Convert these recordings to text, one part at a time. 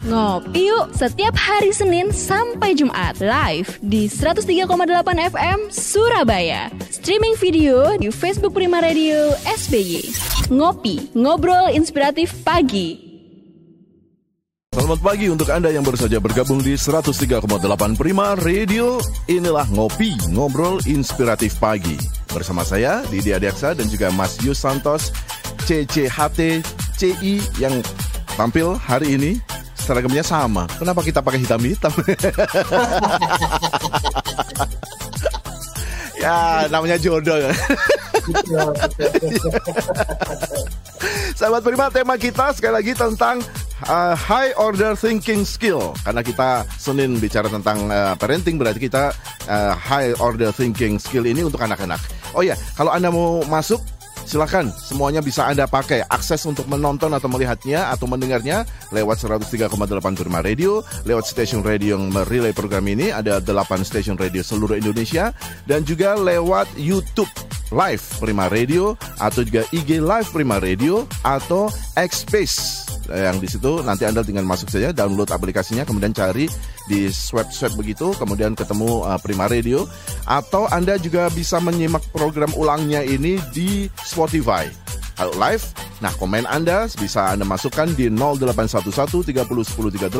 Ngopi yuk setiap hari Senin sampai Jumat live di 103,8 FM Surabaya. Streaming video di Facebook Prima Radio SBY. Ngopi, ngobrol inspiratif pagi. Selamat pagi untuk Anda yang baru saja bergabung di 103,8 Prima Radio. Inilah Ngopi, ngobrol inspiratif pagi. Bersama saya, Didi Adiaksa dan juga Mas Yus Santos, CCHT, CI yang tampil hari ini seragamnya sama. Kenapa kita pakai hitam-hitam? ya, namanya jodoh ya. Sahabat Prima, tema kita sekali lagi tentang uh, high order thinking skill. Karena kita Senin bicara tentang uh, parenting, berarti kita uh, high order thinking skill ini untuk anak-anak. Oh ya, kalau Anda mau masuk Silakan, semuanya bisa Anda pakai. Akses untuk menonton atau melihatnya atau mendengarnya lewat 103,8 Prima Radio, lewat stasiun radio yang merelay program ini, ada 8 stasiun radio seluruh Indonesia, dan juga lewat YouTube Live Prima Radio, atau juga IG Live Prima Radio, atau X-Space yang di situ nanti Anda tinggal masuk saja download aplikasinya kemudian cari di swab-swab begitu kemudian ketemu uh, Prima Radio atau Anda juga bisa menyimak program ulangnya ini di Spotify. Kalau live, nah komen Anda bisa Anda masukkan di 0811 30 10 38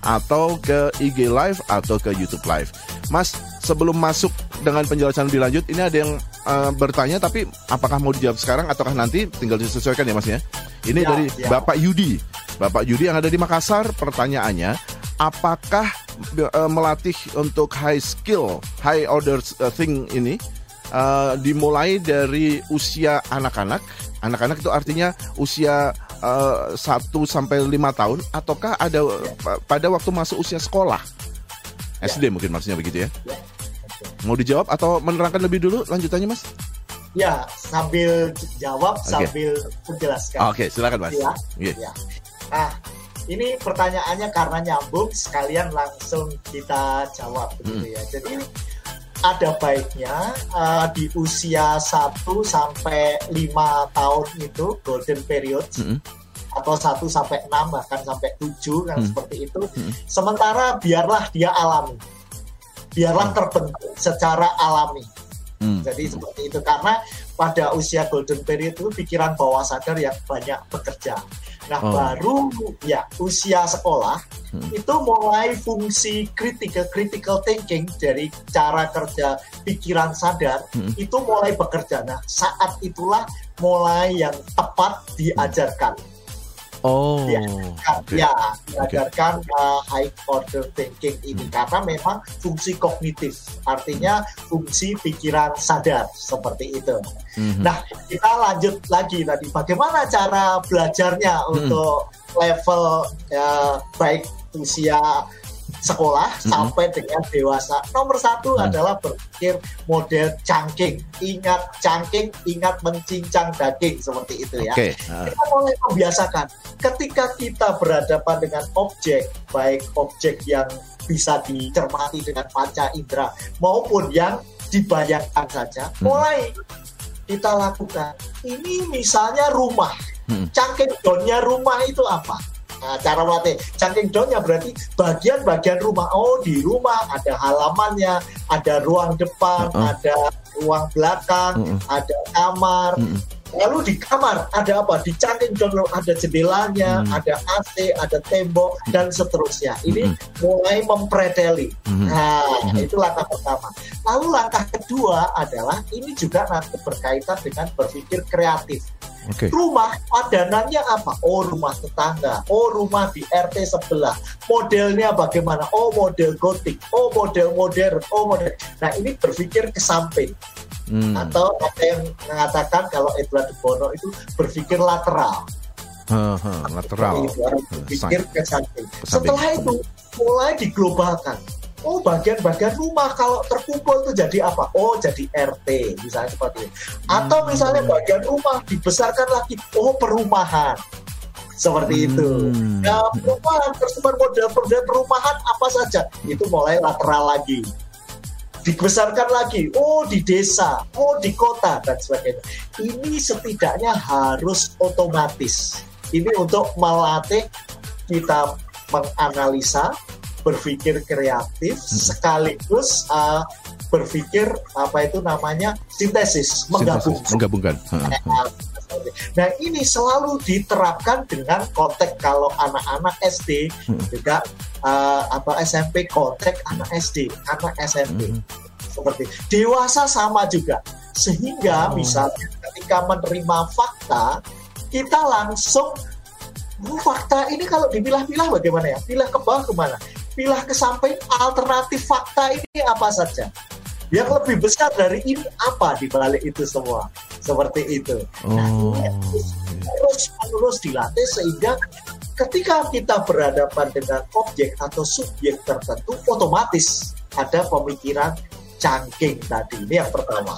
atau ke IG Live atau ke YouTube Live. Mas, sebelum masuk dengan penjelasan lebih lanjut, ini ada yang uh, bertanya tapi apakah mau dijawab sekarang ataukah nanti tinggal disesuaikan ya Mas ya? Ini ya, dari ya. Bapak Yudi. Bapak Yudi yang ada di Makassar, pertanyaannya, apakah uh, melatih untuk high skill, high order uh, thing ini uh, dimulai dari usia anak-anak Anak-anak itu artinya usia uh, 1 sampai 5 tahun ataukah ada pada waktu masuk usia sekolah? SD mungkin maksudnya begitu ya. ya. Mau dijawab atau menerangkan lebih dulu lanjutannya Mas? Ya, sambil jawab okay. sambil menjelaskan. Oke, okay, silakan Mas. Ya. Yeah. ya. Nah, ini pertanyaannya karena nyambung sekalian langsung kita jawab begitu hmm. ya. Jadi ada baiknya uh, di usia 1 sampai 5 tahun itu golden period mm -hmm. atau 1 sampai 6 bahkan sampai 7 kan mm -hmm. seperti itu. Mm -hmm. Sementara biarlah dia alami. Biarlah mm -hmm. terbentuk secara alami. Hmm. Jadi seperti itu karena pada usia golden period itu pikiran bawah sadar yang banyak bekerja. Nah, oh. baru ya usia sekolah hmm. itu mulai fungsi critical critical thinking dari cara kerja pikiran sadar hmm. itu mulai bekerja. Nah, saat itulah mulai yang tepat diajarkan. Oh, ya, okay. ya diajarkan okay. uh, high order thinking ini hmm. karena memang fungsi kognitif, artinya fungsi pikiran sadar seperti itu. Hmm. Nah, kita lanjut lagi tadi, bagaimana cara belajarnya hmm. untuk level ya, baik usia sekolah hmm. sampai dengan dewasa. Nomor satu hmm. adalah berpikir model cangking. Ingat cangking, ingat mencincang daging seperti itu ya. Okay. Uh. Kita mulai membiasakan. Ketika kita berhadapan dengan objek, baik objek yang bisa dicermati dengan panca indera maupun yang dibayangkan saja, hmm. mulai kita lakukan. Ini misalnya rumah. Hmm. Cangking donnya rumah itu apa? Nah, cara melatih cangking downnya berarti bagian-bagian rumah. Oh, di rumah ada halamannya, ada ruang depan, uh -uh. ada ruang belakang, uh -uh. ada kamar. Uh -uh. Lalu di kamar ada apa? Di cangking down ada jendelanya, uh ada AC, ada tembok dan seterusnya. Ini uh mulai mempreteli. uh Nah, uh itu langkah pertama. Lalu langkah kedua adalah ini juga nanti berkaitan dengan berpikir kreatif. Okay. Rumah padanannya apa? Oh rumah tetangga. Oh rumah di RT sebelah. Modelnya bagaimana? Oh model gotik. Oh model modern. Oh model. Nah ini berpikir ke samping. Hmm. Atau ada yang mengatakan kalau Edward Bono itu berpikir lateral. Uh, uh, lateral. Berpikir ke samping. Setelah itu mulai diglobalkan oh bagian-bagian rumah kalau terkumpul itu jadi apa? Oh jadi RT misalnya seperti itu. Atau misalnya bagian rumah dibesarkan lagi, oh perumahan seperti itu. Hmm. Nah, perumahan tersebar model-model perumahan apa saja itu mulai lateral lagi. Dibesarkan lagi, oh di desa, oh di kota dan sebagainya. Ini setidaknya harus otomatis. Ini untuk melatih kita menganalisa, berpikir kreatif, sekaligus uh, berpikir apa itu namanya sintesis, menggabungkan. Sintesis, menggabungkan. Nah ini selalu diterapkan dengan konteks kalau anak-anak SD hmm. juga uh, apa SMP konteks anak SD, anak SMP hmm. seperti dewasa sama juga sehingga oh. misalnya ketika menerima fakta kita langsung oh, fakta ini kalau dipilah-pilah bagaimana ya? Pilah ke bawah ke mana? Pilah ke samping alternatif fakta ini apa saja? Yang lebih besar dari ini apa di balik itu semua? Seperti itu. Nah, oh. Nah, terus terus dilatih sehingga ketika kita berhadapan dengan objek atau subjek tertentu otomatis ada pemikiran cangking tadi. Ini yang pertama.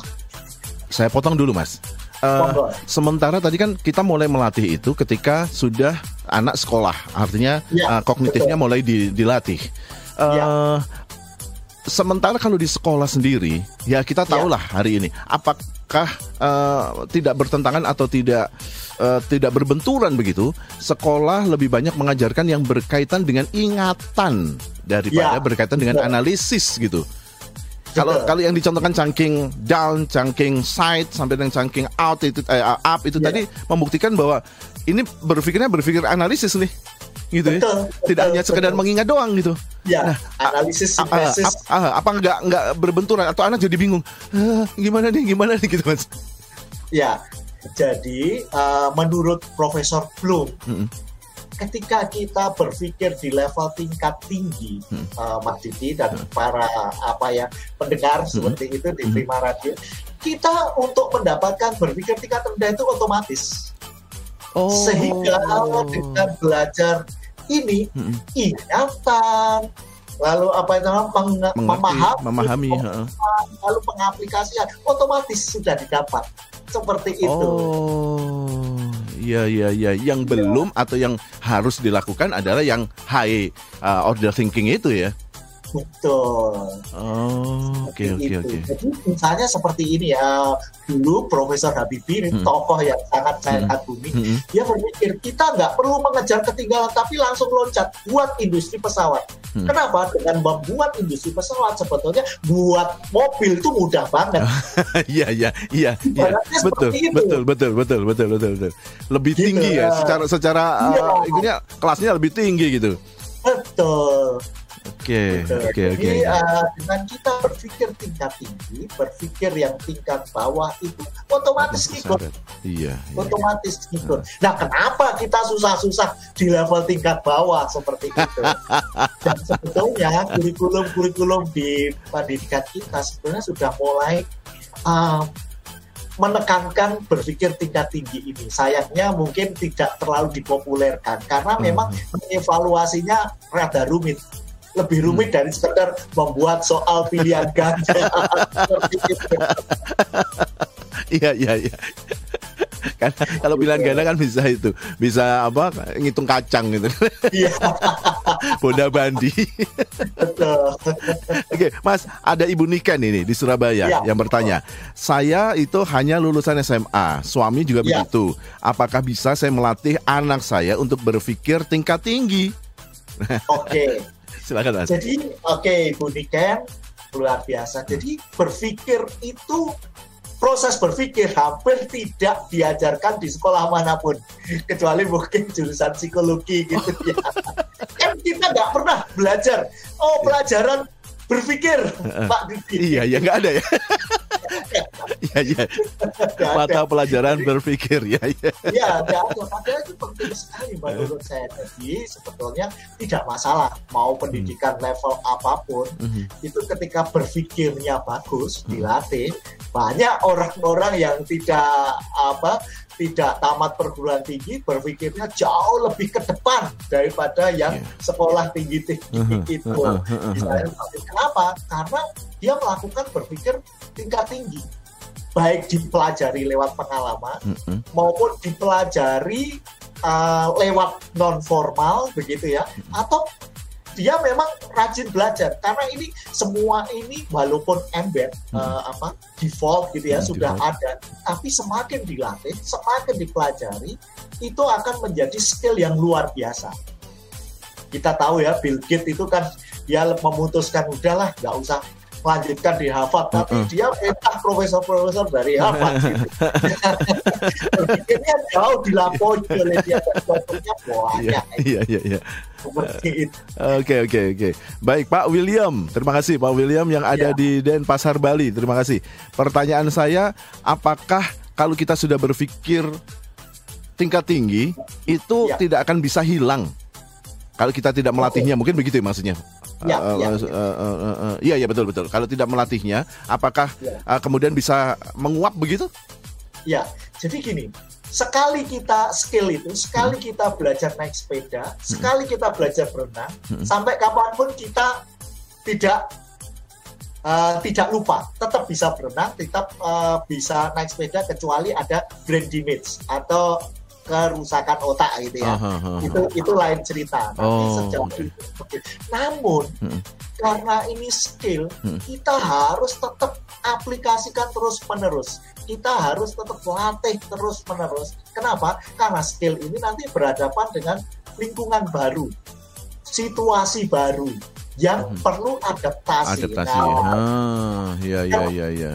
Saya potong dulu, Mas. Uh, sementara tadi kan kita mulai melatih itu ketika sudah anak sekolah, artinya ya, uh, kognitifnya betul. mulai di, dilatih. Uh, ya. Sementara kalau di sekolah sendiri, ya kita ya. tahulah ya. hari ini, apakah uh, tidak bertentangan atau tidak uh, tidak berbenturan begitu? Sekolah lebih banyak mengajarkan yang berkaitan dengan ingatan daripada ya. berkaitan dengan betul. analisis gitu. Kalau kalau yang dicontohkan chunking down, chunking side sampai dengan chunking out itu eh, up itu yeah. tadi membuktikan bahwa ini berpikirnya berpikir analisis nih. Gitu ya. betul, ya. Tidak hanya sekedar betul. mengingat doang gitu. Ya, nah, analisis sintesis. Apa enggak enggak berbenturan atau anak jadi bingung. Uh, gimana nih, gimana nih gitu, Mas. Ya. Jadi uh, menurut Profesor Bloom mm -hmm ketika kita berpikir di level tingkat tinggi, hmm. uh, Mas Didi dan hmm. para apa ya pendengar hmm. seperti itu di. Prima Radio, kita untuk mendapatkan berpikir tingkat rendah itu otomatis. Oh. Sehingga dengan belajar ini hmm. ingatan, lalu apa itu peng, memahami, memahami lalu pengaplikasian otomatis sudah didapat seperti itu. Oh. Iya iya iya. Yang belum atau yang harus dilakukan adalah yang high uh, order thinking itu ya. Betul. Oh, oke oke oke. Jadi misalnya seperti ini ya, dulu Profesor Habibie ini hmm. tokoh yang sangat saya hmm. kagumi. Hmm. Dia berpikir kita nggak perlu mengejar ketinggalan, tapi langsung loncat buat industri pesawat. Hmm. Kenapa? Dengan membuat industri pesawat sebetulnya buat mobil itu mudah banget. Iya iya iya. iya. Betul, betul betul betul betul betul betul Lebih gitu, tinggi ya, ya secara secara iya. uh, ininya kelasnya lebih tinggi gitu. Betul. Oke, oke, oke. Jadi uh, dengan kita berpikir tingkat tinggi, berpikir yang tingkat bawah itu otomatis ikut. Iya. iya. Otomatis ikut. Nah, kenapa kita susah-susah di level tingkat bawah seperti itu? Dan sebetulnya kurikulum-kurikulum di pendidikan kita sebenarnya sudah mulai uh, menekankan berpikir tingkat tinggi ini. Sayangnya mungkin tidak terlalu dipopulerkan karena memang hmm. mengevaluasinya rada rumit lebih rumit hmm. dari sekedar membuat soal pilihan ganda Iya iya iya. Karena kalau pilihan ganda kan bisa itu, bisa apa? Ngitung kacang gitu. Iya. Boda bandi. Betul. Oke, Mas, ada Ibu Niken ini di Surabaya ya, yang bertanya. Saya itu hanya lulusan SMA, suami juga ya. begitu. Apakah bisa saya melatih anak saya untuk berpikir tingkat tinggi? Oke. Silakan Mas. Jadi oke okay, Bu Niken luar biasa. Jadi berpikir itu proses berpikir hampir tidak diajarkan di sekolah mana pun. Kecuali mungkin jurusan psikologi gitu ya. Kan kita nggak pernah belajar. Oh pelajaran berpikir Pak Didi. Iya ya nggak ada ya ya ya mata pelajaran berpikir ya ya ya ada padahal itu penting sekali menurut saya jadi sebetulnya tidak masalah mau pendidikan hmm. level apa pun hmm. itu ketika berpikirnya bagus hmm. dilatih banyak orang-orang yang tidak apa tidak tamat perguruan tinggi berpikirnya jauh lebih ke depan daripada yang yeah. sekolah tinggi-tinggi uh -huh. itu. Uh -huh. Misalnya, kenapa? Karena dia melakukan berpikir tingkat tinggi baik dipelajari lewat pengalaman mm -hmm. maupun dipelajari uh, lewat non formal begitu ya atau dia memang rajin belajar karena ini semua ini walaupun embed hmm. uh, apa default gitu ya hmm, sudah default. ada tapi semakin dilatih semakin dipelajari itu akan menjadi skill yang luar biasa kita tahu ya Bill Gates itu kan dia memutuskan udahlah nggak usah melanjutkan di Harvard, tapi uh -uh. dia minta profesor-profesor dari Harvard. Gitu. Berpikirnya jauh dilampaui oleh dia dan dokternya banyak. Iya, iya, iya. Oke, oke, oke. Baik, Pak William. Terima kasih Pak William yang ada ya. di Denpasar, Bali. Terima kasih. Pertanyaan saya, apakah kalau kita sudah berpikir tingkat tinggi itu ya. tidak akan bisa hilang kalau kita tidak melatihnya, mungkin begitu ya maksudnya. Ya, uh, ya, uh, uh, uh, uh, uh, iya iya betul betul. Kalau tidak melatihnya, apakah ya. uh, kemudian bisa menguap begitu? Ya, jadi gini, sekali kita skill itu, sekali hmm. kita belajar naik sepeda, hmm. sekali kita belajar berenang, hmm. sampai kapan pun kita tidak uh, tidak lupa, tetap bisa berenang, tetap uh, bisa naik sepeda kecuali ada brain damage atau kerusakan otak gitu ya. Uh, itu itu lain cerita. Tapi oh, sejauh okay. itu. Namun hmm. karena ini skill, hmm. kita harus tetap aplikasikan terus menerus. Kita harus tetap latih terus menerus. Kenapa? Karena skill ini nanti berhadapan dengan lingkungan baru, situasi baru yang hmm. perlu adaptasi. Adaptasi. Nah, ah, ya ya ya ya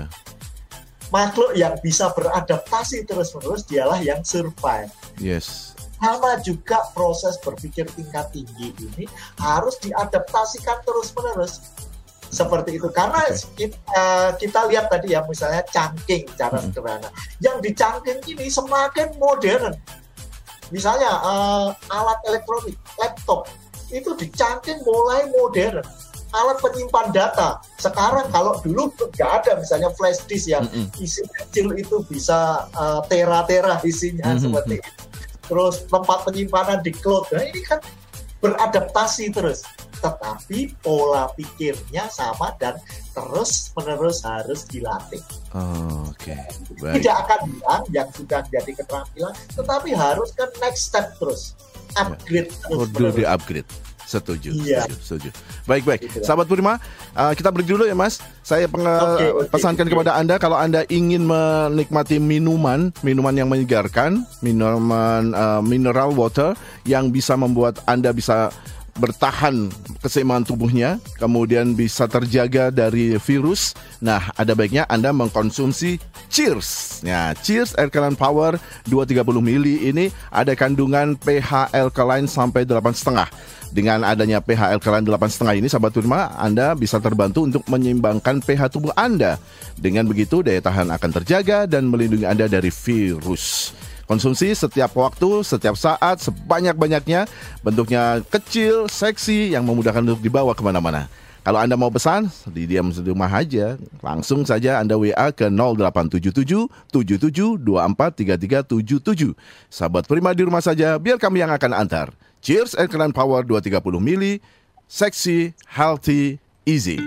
makhluk yang bisa beradaptasi terus-menerus dialah yang survive. Yes. Sama juga proses berpikir tingkat tinggi ini harus diadaptasikan terus-menerus seperti itu karena okay. kita, uh, kita lihat tadi ya misalnya cangking cara hmm. sederhana yang dicangking ini semakin modern misalnya uh, alat elektronik laptop itu dicangking mulai modern alat penyimpan data. Sekarang kalau dulu nggak ada misalnya flash disk yang mm -hmm. isi kecil itu bisa uh, tera-tera isinya mm -hmm. seperti itu. Terus tempat penyimpanan di cloud. Nah, ini kan beradaptasi terus. Tetapi pola pikirnya sama dan terus menerus harus dilatih. Oh, Oke. Okay. Tidak akan hilang yang sudah jadi keterampilan, tetapi harus kan next step terus upgrade ya. terus. Perlu di upgrade. Setuju, iya. setuju, setuju. Baik, baik. Gitu Sahabat Purima, uh, kita break dulu ya, Mas. Saya peng okay, okay, pesankan okay. kepada Anda kalau Anda ingin menikmati minuman, minuman yang menyegarkan, minuman uh, mineral water yang bisa membuat Anda bisa bertahan keseimbangan tubuhnya, kemudian bisa terjaga dari virus. Nah, ada baiknya Anda mengkonsumsi Cheers. Ya, Cheers Alkaline Power 230 mili ini ada kandungan pH alkaline sampai 8,5. Dengan adanya pH alkaline 8,5 ini, sahabat Turma, Anda bisa terbantu untuk menyeimbangkan pH tubuh Anda. Dengan begitu, daya tahan akan terjaga dan melindungi Anda dari virus. Konsumsi setiap waktu, setiap saat, sebanyak-banyaknya. Bentuknya kecil, seksi, yang memudahkan untuk dibawa ke mana-mana. Kalau Anda mau pesan, di diam di rumah aja. Langsung saja Anda WA ke 0877 77 3377. Sahabat Prima di rumah saja, biar kami yang akan antar. Cheers Alkaline Power 230 mili, seksi, healthy, easy.